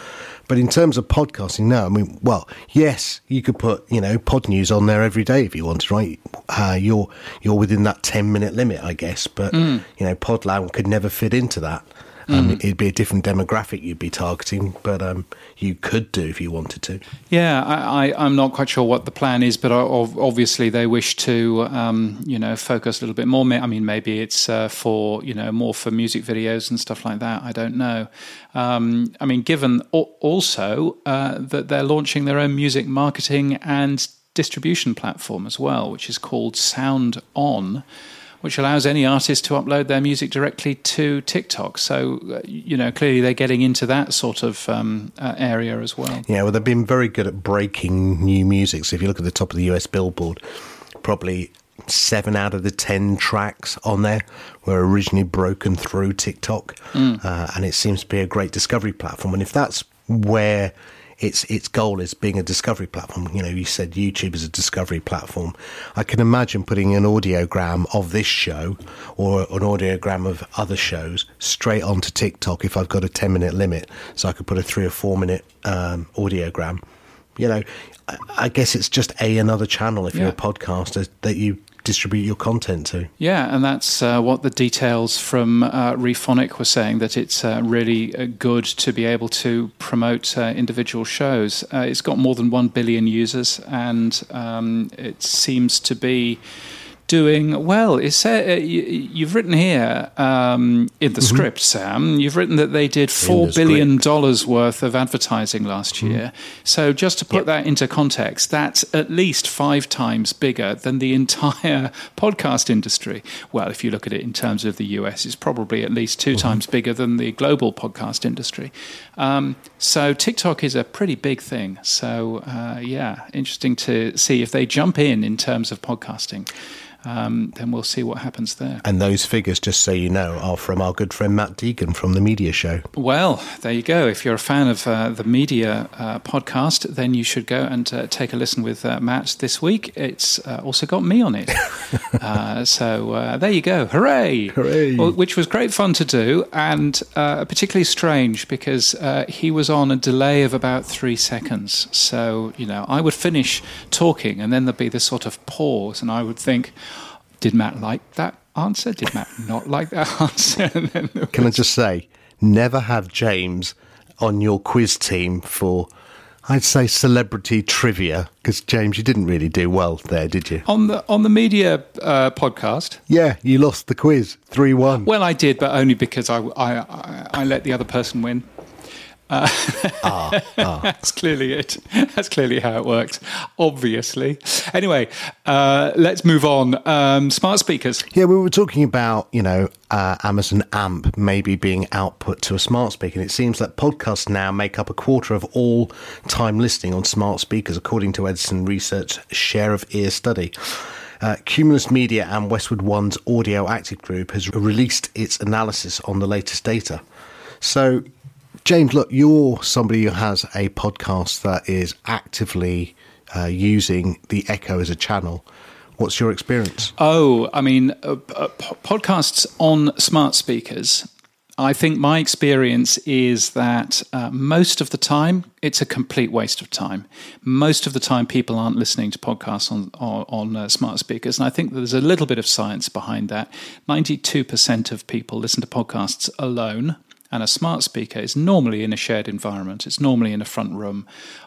But in terms of podcasting, now, I mean, well, yes, you could put you know pod news on there every day if you wanted, right? Uh, you're you're within that 10 minute limit, I guess. But mm. you know, Podland could never fit into that. Um, mm. It'd be a different demographic you'd be targeting, but um, you could do if you wanted to. Yeah, I, am not quite sure what the plan is, but obviously they wish to, um, you know, focus a little bit more. I mean, maybe it's uh, for you know more for music videos and stuff like that. I don't know. Um, I mean, given also uh, that they're launching their own music marketing and distribution platform as well, which is called Sound On which allows any artist to upload their music directly to TikTok. So, uh, you know, clearly they're getting into that sort of um, uh, area as well. Yeah, well, they've been very good at breaking new music. So if you look at the top of the US Billboard, probably seven out of the 10 tracks on there were originally broken through TikTok. Mm. Uh, and it seems to be a great discovery platform. And if that's where its its goal is being a discovery platform. You know, you said YouTube is a discovery platform. I can imagine putting an audiogram of this show or an audiogram of other shows straight onto TikTok if I've got a ten minute limit, so I could put a three or four minute um, audiogram. You know, I guess it's just a another channel if yeah. you're a podcaster that you distribute your content to. Yeah, and that's uh, what the details from uh, Rephonic were saying that it's uh, really uh, good to be able to promote uh, individual shows. Uh, it's got more than 1 billion users, and um, it seems to be doing well. It's, uh, you, have written here um, in the mm-hmm. script, Sam. You've written that they did four billion dollars worth of advertising last mm-hmm. year. So just to put yep. that into context, that's at least five times bigger than the (laughs) entire podcast industry. Well, if you look at it in terms of the US, it's probably at least 2 mm-hmm. times bigger than the global podcast industry. Um, so TikTok is a pretty big thing. So uh, yeah, interesting to see if they jump in in terms of podcasting um, then we'll see what happens there. And those figures, just so you know, are from our good friend Matt Deegan from the Media Show. Well, there you go. If you're a fan of uh, the Media uh, podcast, then you should go and uh, take a listen with uh, Matt this week. It's uh, also got me on it. (laughs) Uh, so there you go. Hooray! Hooray! Well, which was great fun to do and particularly strange because he was on a delay of about three seconds. So, you know, I would finish talking and then there'd be this sort of pause, and I would think, did Matt like that answer? Did Matt (laughs) not like that answer? (laughs) Can I just say, never have James on your quiz team for, I'd say, celebrity trivia because James, you didn't really do well there, did you? On the on the media uh, podcast. Yeah, you lost the quiz three one. Well, I did, but only because I, I I, I let the other person win. Uh, (laughs) ah, ah. that's clearly it. That's clearly how it works. Obviously. Anyway, uh, let's move on. Um, smart speakers. Yeah, we were talking about you know uh, Amazon AMP maybe being output to a smart speaker, and it seems that podcasts now make up a quarter of all time listening on smart speakers, according to Edison Research Share of Ear study. Uh, Cumulus Media and Westwood One's Audio Active Group has released its analysis on the latest data. So James, look, you're somebody who has a podcast that is actively uh, using the Echo as a channel. What's your experience? Oh, I mean, uh, uh, podcasts on smart speakers. I think my experience is that uh, most of the time it's a complete waste of time. Most of the time, people aren't listening to podcasts on on, on uh, smart speakers, and I think there's a little bit of science behind that. Ninety-two percent of people listen to podcasts alone, and a smart speaker is normally in a shared environment. It's normally in a front room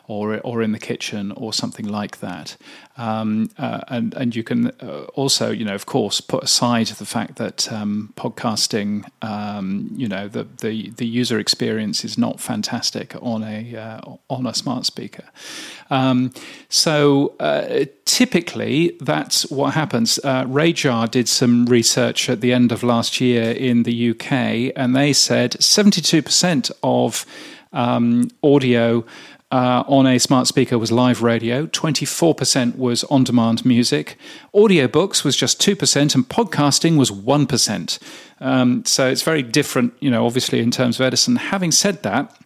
or or in the kitchen or something like that. Um, uh, and and you can uh, also, you know, of course, put aside the fact that um, podcasting, um, you know, the, the the user experience is not fantastic on a uh, on a smart speaker. Um, so uh, typically, that's what happens. Uh, RAJAR did some research at the end of last year in the UK, and they said seventy two percent of um, audio uh, on a smart speaker was live radio, 24% was on demand music, audiobooks was just 2%, and podcasting was 1%. Um, so it's very different, you know, obviously, in terms of Edison. Having said that,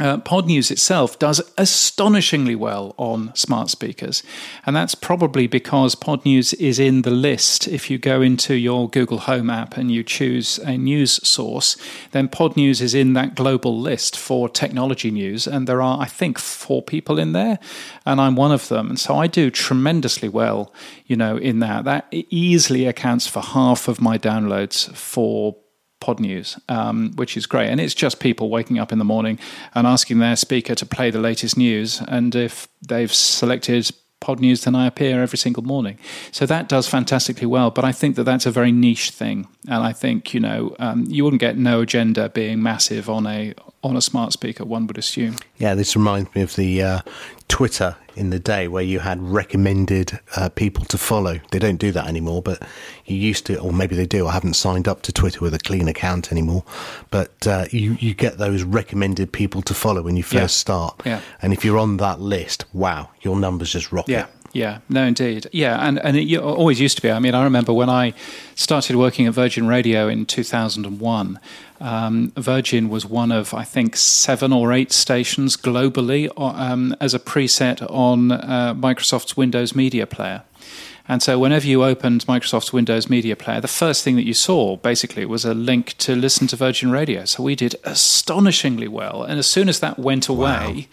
uh, Podnews itself does astonishingly well on smart speakers. And that's probably because Pod News is in the list. If you go into your Google Home app and you choose a news source, then Pod News is in that global list for technology news. And there are, I think, four people in there, and I'm one of them. And so I do tremendously well, you know, in that. That easily accounts for half of my downloads for Podnews, um, which is great. And it's just people waking up in the morning and asking their speaker to play the latest news. And if they've selected Pod News, then I appear every single morning. So that does fantastically well. But I think that that's a very niche thing. And I think, you know, um, you wouldn't get no agenda being massive on a on a smart speaker, one would assume. Yeah, this reminds me of the uh, Twitter in the day where you had recommended uh, people to follow. They don't do that anymore, but you used to, or maybe they do. I haven't signed up to Twitter with a clean account anymore, but uh, you you get those recommended people to follow when you first Yeah. start. Yeah. And if you're on that list, wow, your numbers just rocket. Yeah, yeah, no, indeed, yeah, and and it always used to be. I mean, I remember when I started working at Virgin Radio in two thousand and one. Um, Virgin was one of I think seven or eight stations globally uh, um, as a preset on uh, Microsoft's Windows Media Player. And so, whenever you opened Microsoft's Windows Media Player, the first thing that you saw basically was a link to listen to Virgin Radio. So, we did astonishingly well. And as soon as that went away,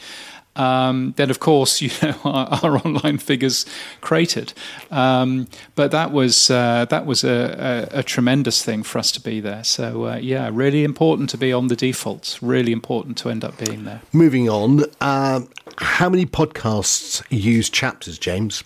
um, then of course (laughs) you know our, our online figures cratered. Um, but that was uh, that was a, a, a tremendous thing for us to be there. So uh, yeah, really important to be on the defaults. Really important to end up being there. Moving on, um, how many podcasts use chapters, James?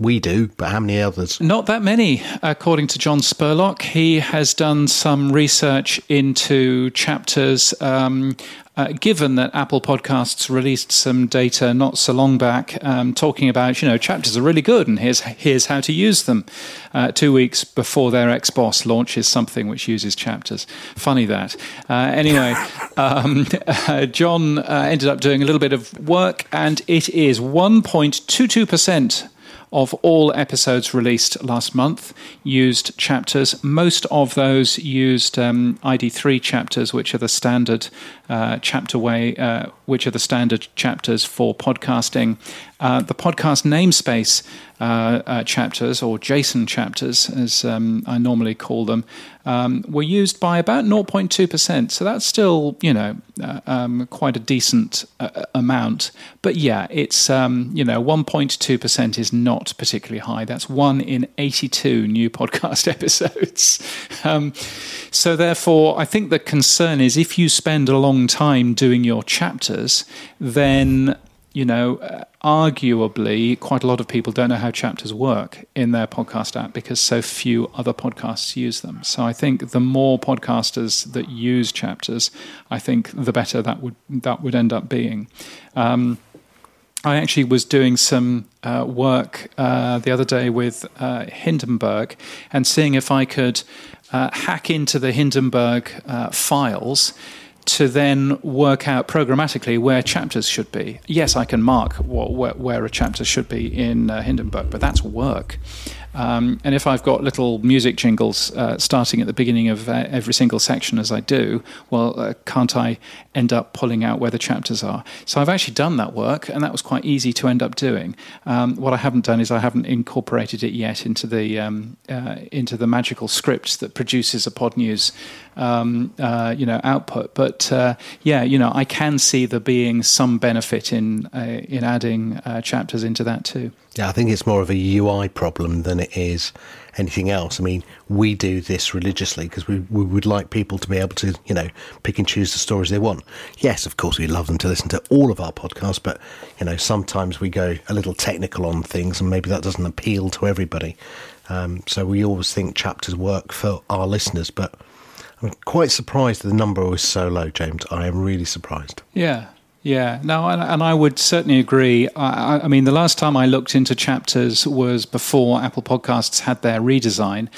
We do, but how many others? Not that many, according to John Spurlock. He has done some research into chapters. Um, uh, given that Apple Podcasts released some data not so long back, um, talking about you know chapters are really good and here's here's how to use them. Uh, two weeks before their ex boss launches something which uses chapters. Funny that. Uh, anyway, (laughs) um, uh, John uh, ended up doing a little bit of work, and it is 1.22 percent of all episodes released last month used chapters. Most of those used um, ID3 chapters, which are the standard uh, chapter way, uh, which are the standard chapters for podcasting. Uh, the podcast namespace uh, uh, chapters, or JSON chapters, as um, I normally call them, um, were used by about 0.2%. So that's still, you know, uh, um, quite a decent uh, amount. But yeah, it's, um, you know, 1.2% is not particularly high. That's one in 82 new (laughs) podcast episodes. Um, so therefore, I think the concern is if you spend a long time doing your chapters, then you know, arguably, quite a lot of people don't know how chapters work in their podcast app because so few other podcasts use them. So I think the more podcasters that use chapters, I think the better that would that would end up being. Um, I actually was doing some uh, work uh, the other day with uh, Hindenburg and seeing if I could uh, hack into the Hindenburg uh, files to then work out programmatically where chapters should be. Yes, I can mark what, where, where, a chapter should be in uh, Hindenburg, but that's work. Um, and if I've got little music jingles uh, starting at the beginning of uh, every single section as I do, well, uh, can't I end up pulling out where the chapters are? So I've actually done that work, and that was quite easy to end up doing. Um, what I haven't done is I haven't incorporated it yet into the um, uh, into the magical script that produces a Podnews um, uh, you know output. But uh, yeah, you know I can see there being some benefit in in adding chapters into that too. Yeah, I think it's more of a UI problem than it is anything else. I mean, we do this religiously because we, we would like people to be able to, you know, pick and choose the stories they want. Yes, of course, we love them to listen to all of our podcasts, but, you know, sometimes we go a little technical on things and maybe that doesn't appeal to everybody. Um, so we always think chapters work for our listeners, but I'm quite surprised that the number was so low, James. I am really surprised. Yeah, yeah, no, and, I would certainly agree. I, I, mean, the last time I looked into chapters was before Apple Podcasts had their redesign,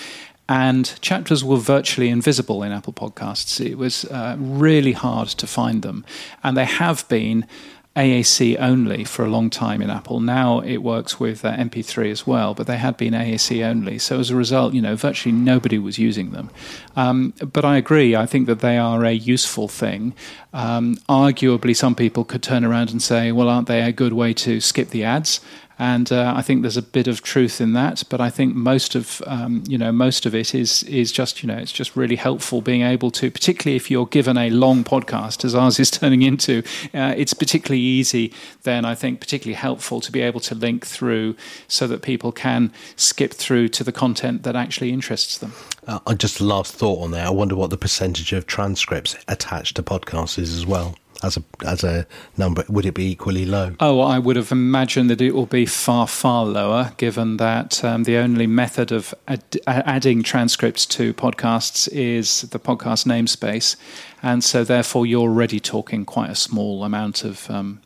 and chapters were virtually invisible in Apple Podcasts. It was uh, really hard to find them, and they have been. AAC only for a long time in Apple. Now it works with uh, MP3 as well, but they had been AAC only. So as a result, you know, virtually nobody was using them. Um, but I agree. I think that they are a useful thing. Um, arguably, some people could turn around and say, well, aren't they a good way to skip the ads? And uh, I think there's a bit of truth in that. But I think most of um, you know most of it is is just you know it's just really helpful being able to, particularly if you're given a long podcast as ours is (laughs) turning into, uh, it's particularly easy. Then I think particularly helpful to be able to link through so that people can skip through to the content that actually interests them. Uh, just last thought on there. I wonder what the percentage of transcripts attached to podcasts is as well as a as a number? Would it be equally low? Oh, I would have imagined that it will be far far lower, given that um, the only method of ad- adding transcripts to podcasts is the podcast namespace, and so therefore you're already talking quite a small amount of um,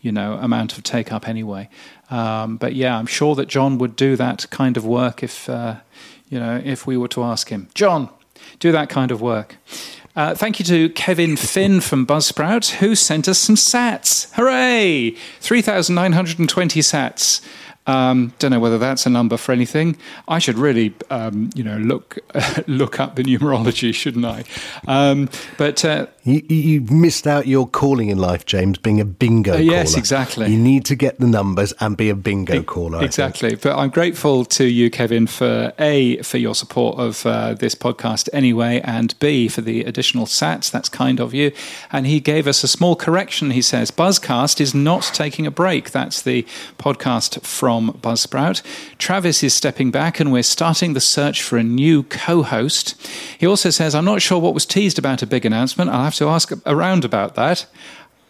you know amount of take up anyway. Um, but yeah, I'm sure that John would do that kind of work if uh, you know if we were to ask him, John, do that kind of work. Uh, thank you to Kevin Finn from Buzzsprout, who sent us some sats. Hooray! 3,920 sats. Um, don't know whether that's a number for anything. I should really, um, you know, look (laughs) look up the numerology, shouldn't I? Um, but uh, you, you missed out your calling in life, James, being a bingo. Uh, yes, caller. exactly. You need to get the numbers and be a bingo e- caller. Exactly. But I'm grateful to you, Kevin, for a for your support of uh, this podcast anyway, and b for the additional sats. That's kind of you. And he gave us a small correction. He says Buzzcast is not taking a break. That's the podcast from from Buzzsprout. Travis is stepping back and we're starting the search for a new co host. He also says, I'm not sure what was teased about a big announcement. I'll have to ask around about that.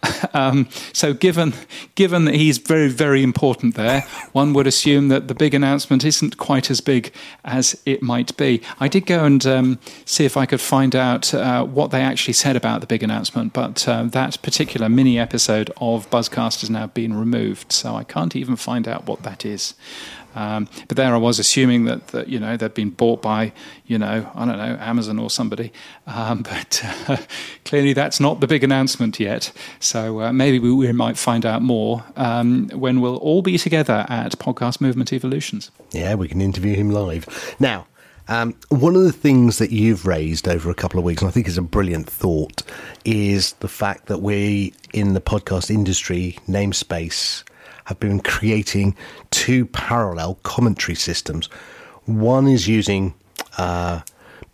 (laughs) Um, so, given given that he's very very important there, one would assume that the big announcement isn't quite as big as it might be. I did go and um, see if I could find out uh, what they actually said about the big announcement, but uh, that particular mini episode of Buzzcast has now been removed, so I can't even find out what that is. Um, but there I was assuming that, that, you know they'd been bought by you know I don't know Amazon or somebody, um, (laughs) but uh, clearly that's not the big announcement yet. So uh, maybe we, we, might find out more um, when we'll all be together at Podcast Movement Evolutions. Yeah, we can interview him live now. Um, one of the things that you've raised over a couple of weeks, and I think is a brilliant thought, is the fact that we in the podcast industry namespace have been creating two parallel commentary systems. One is using uh,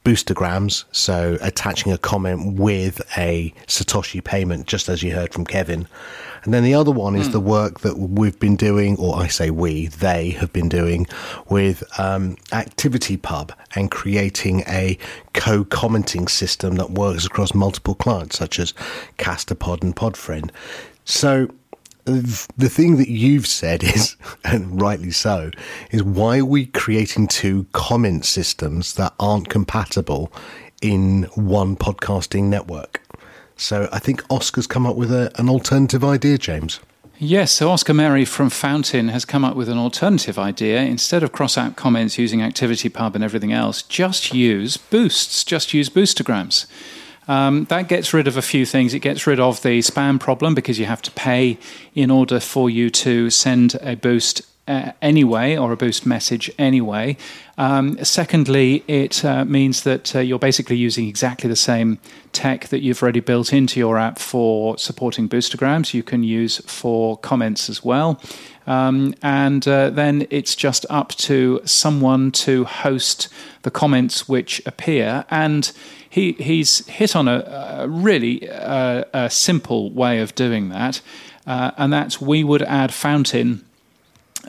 boostergrams, so attaching a comment with a Satoshi payment, just as you heard from Kevin. And then the other one is mm. the work that we've been doing, or I say we, they have been doing with um, ActivityPub and creating a co commenting system that works across multiple clients, such as Castopod and Podfriend. So the thing that you've said is, and rightly so, is why are we creating two comment systems that aren't compatible in one podcasting network? So I think Oscar's come up with a, an alternative idea, James. Yes, so Oscar Merry from Fountain has come up with an alternative idea. Instead of cross out comments using ActivityPub and everything else, just use boosts, just use boostergrams. Um, that gets rid of a few things. It gets rid of the spam problem because you have to pay in order for you to send a boost uh, anyway or a boost message anyway. Um, secondly, it uh, means that uh, you're basically using exactly the same tech that you've already built into your app for supporting boostergrams. You can use for comments as well. Um, and uh, then it's just up to someone to host the comments which appear. And he he's hit on a, a really uh, a simple way of doing that, uh, and that's we would add Fountain,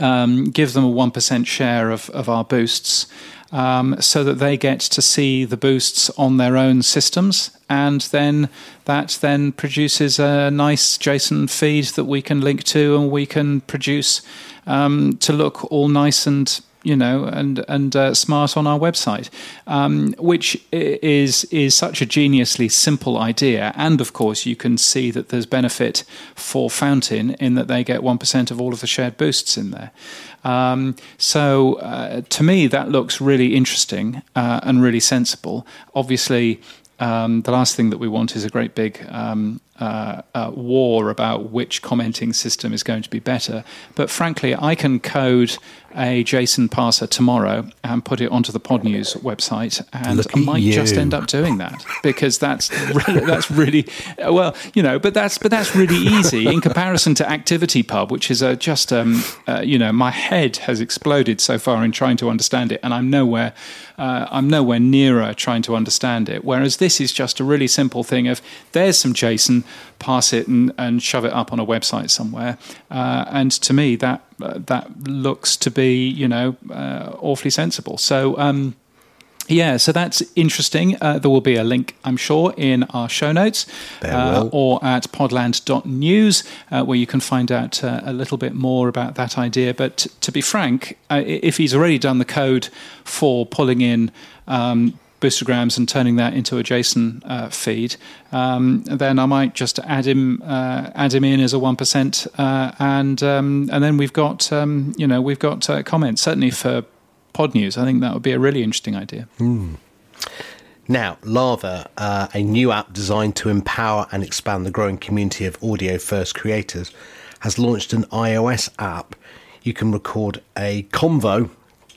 um, give them a one percent share of of our boosts. Um, so that they get to see the boosts on their own systems, and then that then produces a nice JSON feed that we can link to, and we can produce um, to look all nice and you know, and and uh, smart on our website, um, which is is such a geniusly simple idea. And of course, you can see that there's benefit for Fountain in that they get one percent of all of the shared boosts in there. Um, so uh, to me, that looks really interesting uh, and really sensible. Obviously. Um, the last thing that we want is a great big um, uh, uh, war about which commenting system is going to be better. But frankly, I can code a JSON parser tomorrow and put it onto the Pod News website, and I might just end up doing that because that's really, that's really well, you know. But that's but that's really easy in comparison to ActivityPub, which is a just um, uh, you know my head has exploded so far in trying to understand it, and I'm nowhere uh, I'm nowhere nearer trying to understand it. Whereas this is just a really simple thing of there's some JSON pass it and, and shove it up on a website somewhere. Uh, and to me, that uh, that looks to be you know uh, awfully sensible. So. Um, yeah, so that's interesting. Uh, there will be a link, I'm sure, in our show notes uh, or at podland.news uh, where you can find out uh, a little bit more about that idea. But to be frank, uh, if he's already done the code for pulling in um, boostergrams and turning that into a JSON uh, feed, um, then I might just add him uh, add him in as a one percent, uh, and um, and then we've got um, you know we've got uh, comments certainly for pod news. I think that would be a really interesting idea. Mm. Now, Lava, uh, a new app designed to empower and expand the growing community of audio first creators, has launched an iOS app. You can record a convo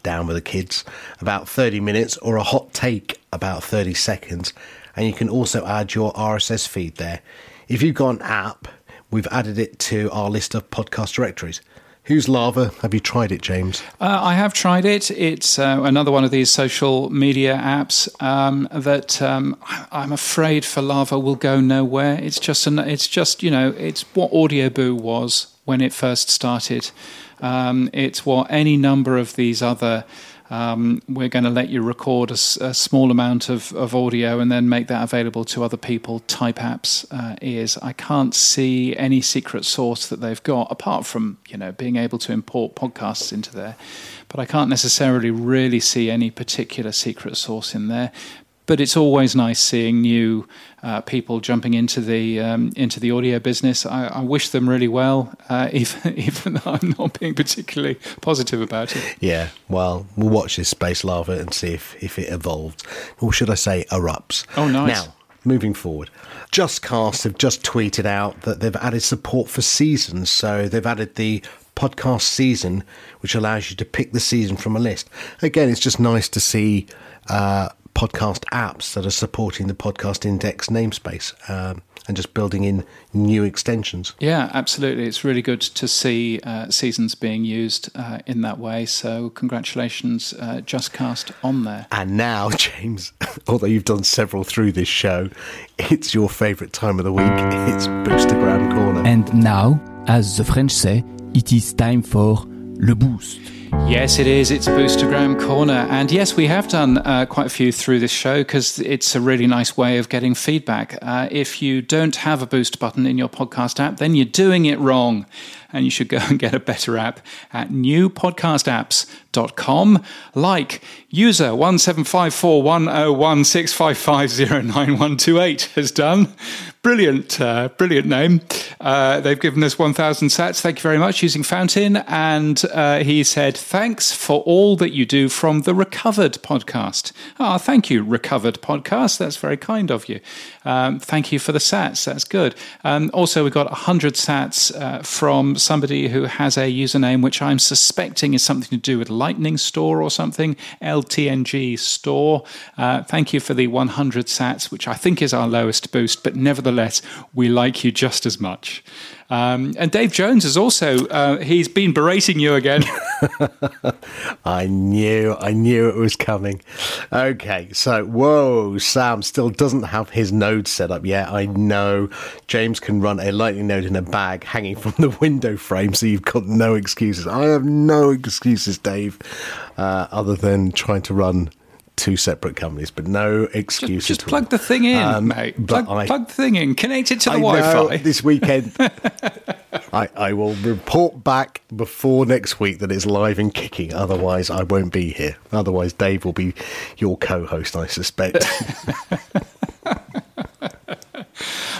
down with the kids, about 30 minutes, or a hot take, about 30 seconds. And you can also add your RSS feed there. If you've got an app, we've added it to our list of podcast directories. Who's Lava? Have you tried it, James? Uh, I have tried it. It's uh, another one of these social media apps um, that um, I'm afraid for Lava will go nowhere. It's just an, it's just you know it's what Audioboo was when it first started. Um, it's what any number of these other. Um, we're going to let you record a, a, small amount of, of audio and then make that available to other people type apps uh, is. I can't see any secret source that they've got apart from you know being able to import podcasts into there, but I can't necessarily really see any particular secret source in there but it's always nice seeing new uh, people jumping into the um, into the audio business. I, I wish them really well, uh, (laughs) even even though I'm not being particularly positive about it. Yeah, well, we'll watch this space lava and see if if it evolves, or should I say, erupts. Oh, nice. Now, moving forward. JustCast have just tweeted out that they've added support for seasons. So they've added the podcast season, which allows you to pick the season from a list. Again, it's just nice to see uh, podcast apps that are supporting the podcast index namespace um, and just building in new extensions. Yeah, absolutely. It's really good to see uh, seasons being used uh, in that way. So, congratulations, uh, JustCast, on there. And now, (laughs) James, although you've done several through this show, it's your favourite time of the week. It's Boostergram Corner. And now, as the French say, it is time for Le Boost. Yes, it is. It's Boostergram Corner. And yes, we have done uh, quite a few through this show because it's a really nice way of getting feedback. Uh, if you don't have a boost button in your podcast app, then you're doing it wrong. And you should go (laughs) and get a better app at newpodcastapps.com, like user 175410165509128 has done. Brilliant, uh, brilliant name. Uh, they've given us 1,000 sats. Thank you very much using Fountain. And uh, he said, Thanks for all that you do from the Recovered podcast. Ah, oh, thank you, Recovered podcast. That's very kind of you. Um, thank you for the sats. That's good. Um, also, we got 100 sats uh, from somebody who has a username which I'm suspecting is something to do with Lightning Store or something, LTNG Store. Uh, thank you for the 100 sats, which I think is our lowest boost, but nevertheless, nevertheless, we like you just as much. Um, and Dave Jones has also, uh, he's been berating you again. (laughs) (laughs) I knew, I knew it was coming. Okay, so, whoa, Sam still doesn't have his node set up yet. I know James can run a lightning node in a bag hanging from the window frame, so you've got no excuses. I have no excuses, Dave, uh, other than trying to run two separate companies, but no excuses. Just, just plug the thing in, um, mate. Plug, I, plug, the thing in. Connect it to the I Wi-Fi. this weekend, (laughs) I, I will report back before next week that it's live and kicking. Otherwise, I won't be here. Otherwise, Dave will be your co-host, I suspect. (laughs)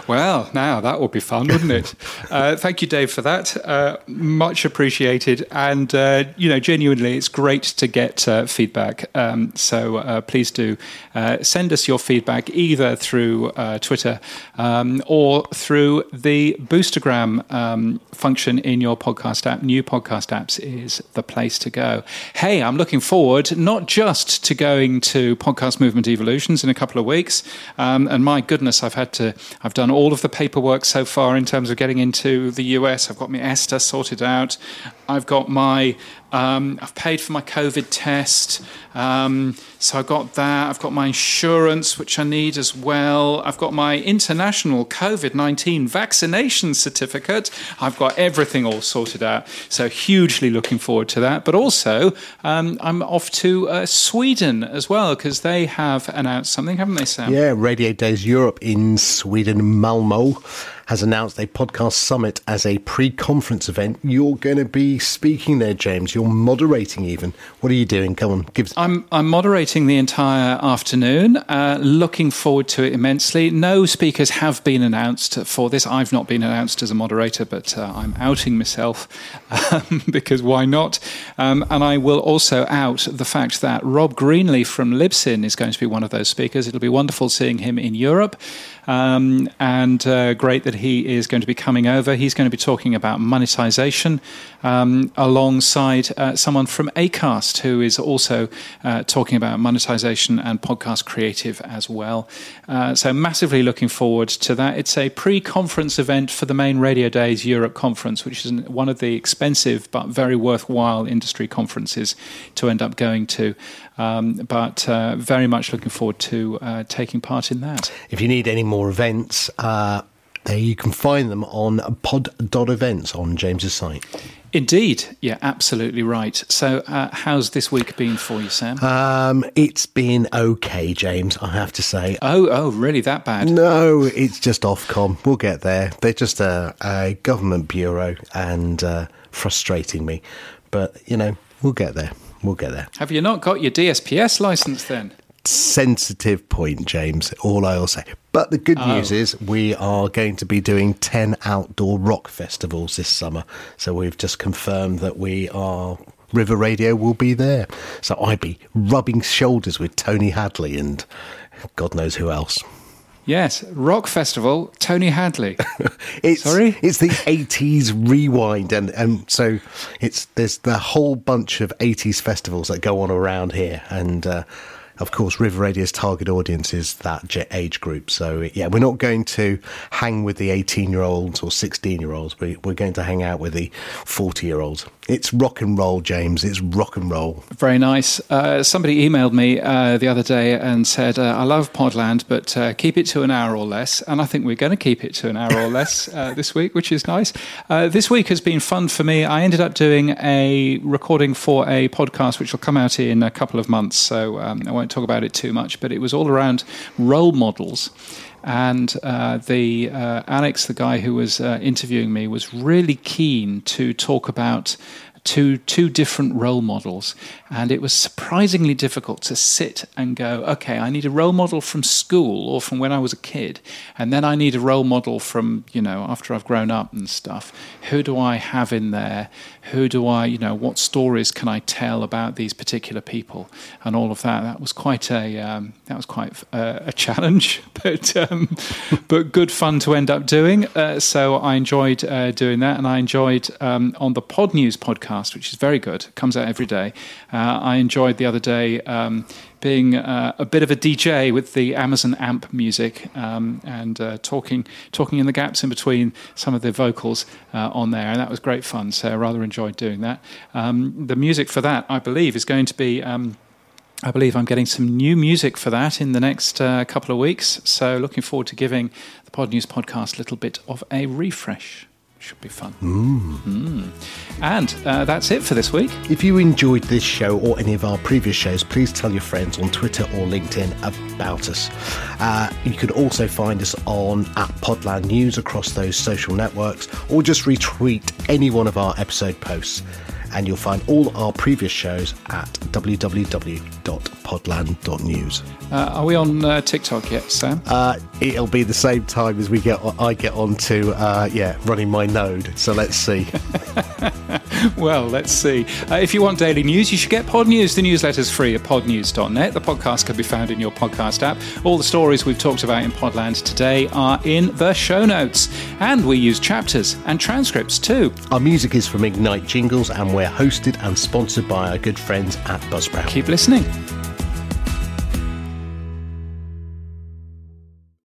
Well, now that would be fun, wouldn't it? (laughs) uh, thank you, Dave, for that. Uh, much appreciated. And, uh, you know, genuinely, it's great to get uh, feedback. Um, so uh, please do uh, send us your feedback either through Twitter um, or through the Boostergram um, function in your podcast app. New podcast apps is the place to go. Hey, I'm looking forward not just to going to Podcast Movement Evolutions in a couple of weeks. Um, and my goodness, I've had to, I've done all of the paperwork so far in terms of getting into the US. I've got my ESTA sorted out. I've got my um, I've paid for my COVID test. Um, so I've got that. I've got my insurance, which I need as well. I've got my international COVID 19 vaccination certificate. I've got everything all sorted out. So hugely looking forward to that. But also, um, I'm off to uh, Sweden as well because they have announced something, haven't they, Sam? Yeah, Radio Days Europe in Sweden, Malmo has announced a podcast summit as a pre-conference event. You're going to be speaking there, James. You're moderating even. What are you doing? Come on, give. Us- I'm I'm moderating the entire afternoon. Uh, looking forward to it immensely. No speakers have been announced for this. I've not been announced as a moderator, but uh, I'm outing myself um, (laughs) because why not? Um, and I will also out the fact that Rob Greenlee from Libsyn is going to be one of those speakers. It'll be wonderful seeing him in Europe. Um, and uh, great that he is going to be coming over. He's going to be talking about monetization um, alongside uh, someone from Acast who is also uh, talking about monetization and podcast creative as well. Uh, so, massively looking forward to that. It's a pre conference event for the main Radio Days Europe conference, which is one of the expensive but very worthwhile industry conferences to end up going to. Um, but uh, very much looking forward to uh, taking part in that. If you need any more events, uh, there you can find them on pod.events on James's site. Indeed, yeah, absolutely right. So, uh, how's this week been for you, Sam? Um, it's been okay, James. I have to say. Oh, oh, really? That bad? No, it's just Ofcom. We'll get there. They're just a, a government bureau and uh, frustrating me, but you know, we'll get there. We'll get there. Have you not got your DSPS license then? Sensitive point, James. All I'll say. But the good oh. news is we are going to be doing 10 outdoor rock festivals this summer. So we've just confirmed that we are River Radio will be there. So I'd be rubbing shoulders with Tony Hadley and God knows who else. Yes, rock festival, Tony Hadley. (laughs) it's, Sorry, it's the '80s rewind, and and so it's there's the whole bunch of '80s festivals that go on around here, and uh, of course, River Radio's target audience is that jet age group. So, yeah, we're not going to hang with the 18 year olds or 16 year olds. We're going to hang out with the 40 year olds. It's rock and roll, James. It's rock and roll. Very nice. Uh, somebody emailed me uh, the other day and said, uh, I love Podland, but uh, keep it to an hour or less. And I think we're going to keep it to an hour or less (laughs) uh, this week, which is nice. Uh, this week has been fun for me. I ended up doing a recording for a podcast, which will come out in a couple of months. So um, I won't talk about it too much, but it was all around role models. And uh, the uh, Alex, the guy who was uh, interviewing me, was really keen to talk about two two different role models, and it was surprisingly difficult to sit and go, okay, I need a role model from school or from when I was a kid, and then I need a role model from you know after I've grown up and stuff. Who do I have in there? Who do I you know what stories can I tell about these particular people and all of that? That was quite a um, that was quite a, a challenge, (laughs) but um, but good fun to end up doing. Uh, so I enjoyed uh, doing that, and I enjoyed um, on the Pod News podcast podcast, which is very good. It comes out every day. Uh, I enjoyed the other day um, being uh, a bit of a DJ with the Amazon Amp music um, and uh, talking talking in the gaps in between some of the vocals uh, on there, and that was great fun. So I rather enjoyed doing that. Um, the music for that, I believe, is going to be. Um, I believe I'm getting some new music for that in the next uh, couple of weeks. So, looking forward to giving the Pod News podcast a little bit of a refresh. Should be fun. Mm. Mm. And uh, that's it for this week. If you enjoyed this show or any of our previous shows, please tell your friends on Twitter or LinkedIn about us. Uh, you can also find us on at Podland News across those social networks, or just retweet any one of our episode posts. And you'll find all our previous shows at www.podland.news. Uh, are we on uh, TikTok yet, Sam? Uh, it'll be the same time as we get. I get on to uh, yeah, running my node. So let's see. (laughs) well, let's see. Uh, if you want daily news, you should get Pod News. The newsletter's free at podnews.net. The podcast can be found in your podcast app. All the stories we've talked about in Podland today are in the show notes, and we use chapters and transcripts too. Our music is from Ignite Jingles, and we're hosted and sponsored by our good friends at Buzzsprout. Keep listening.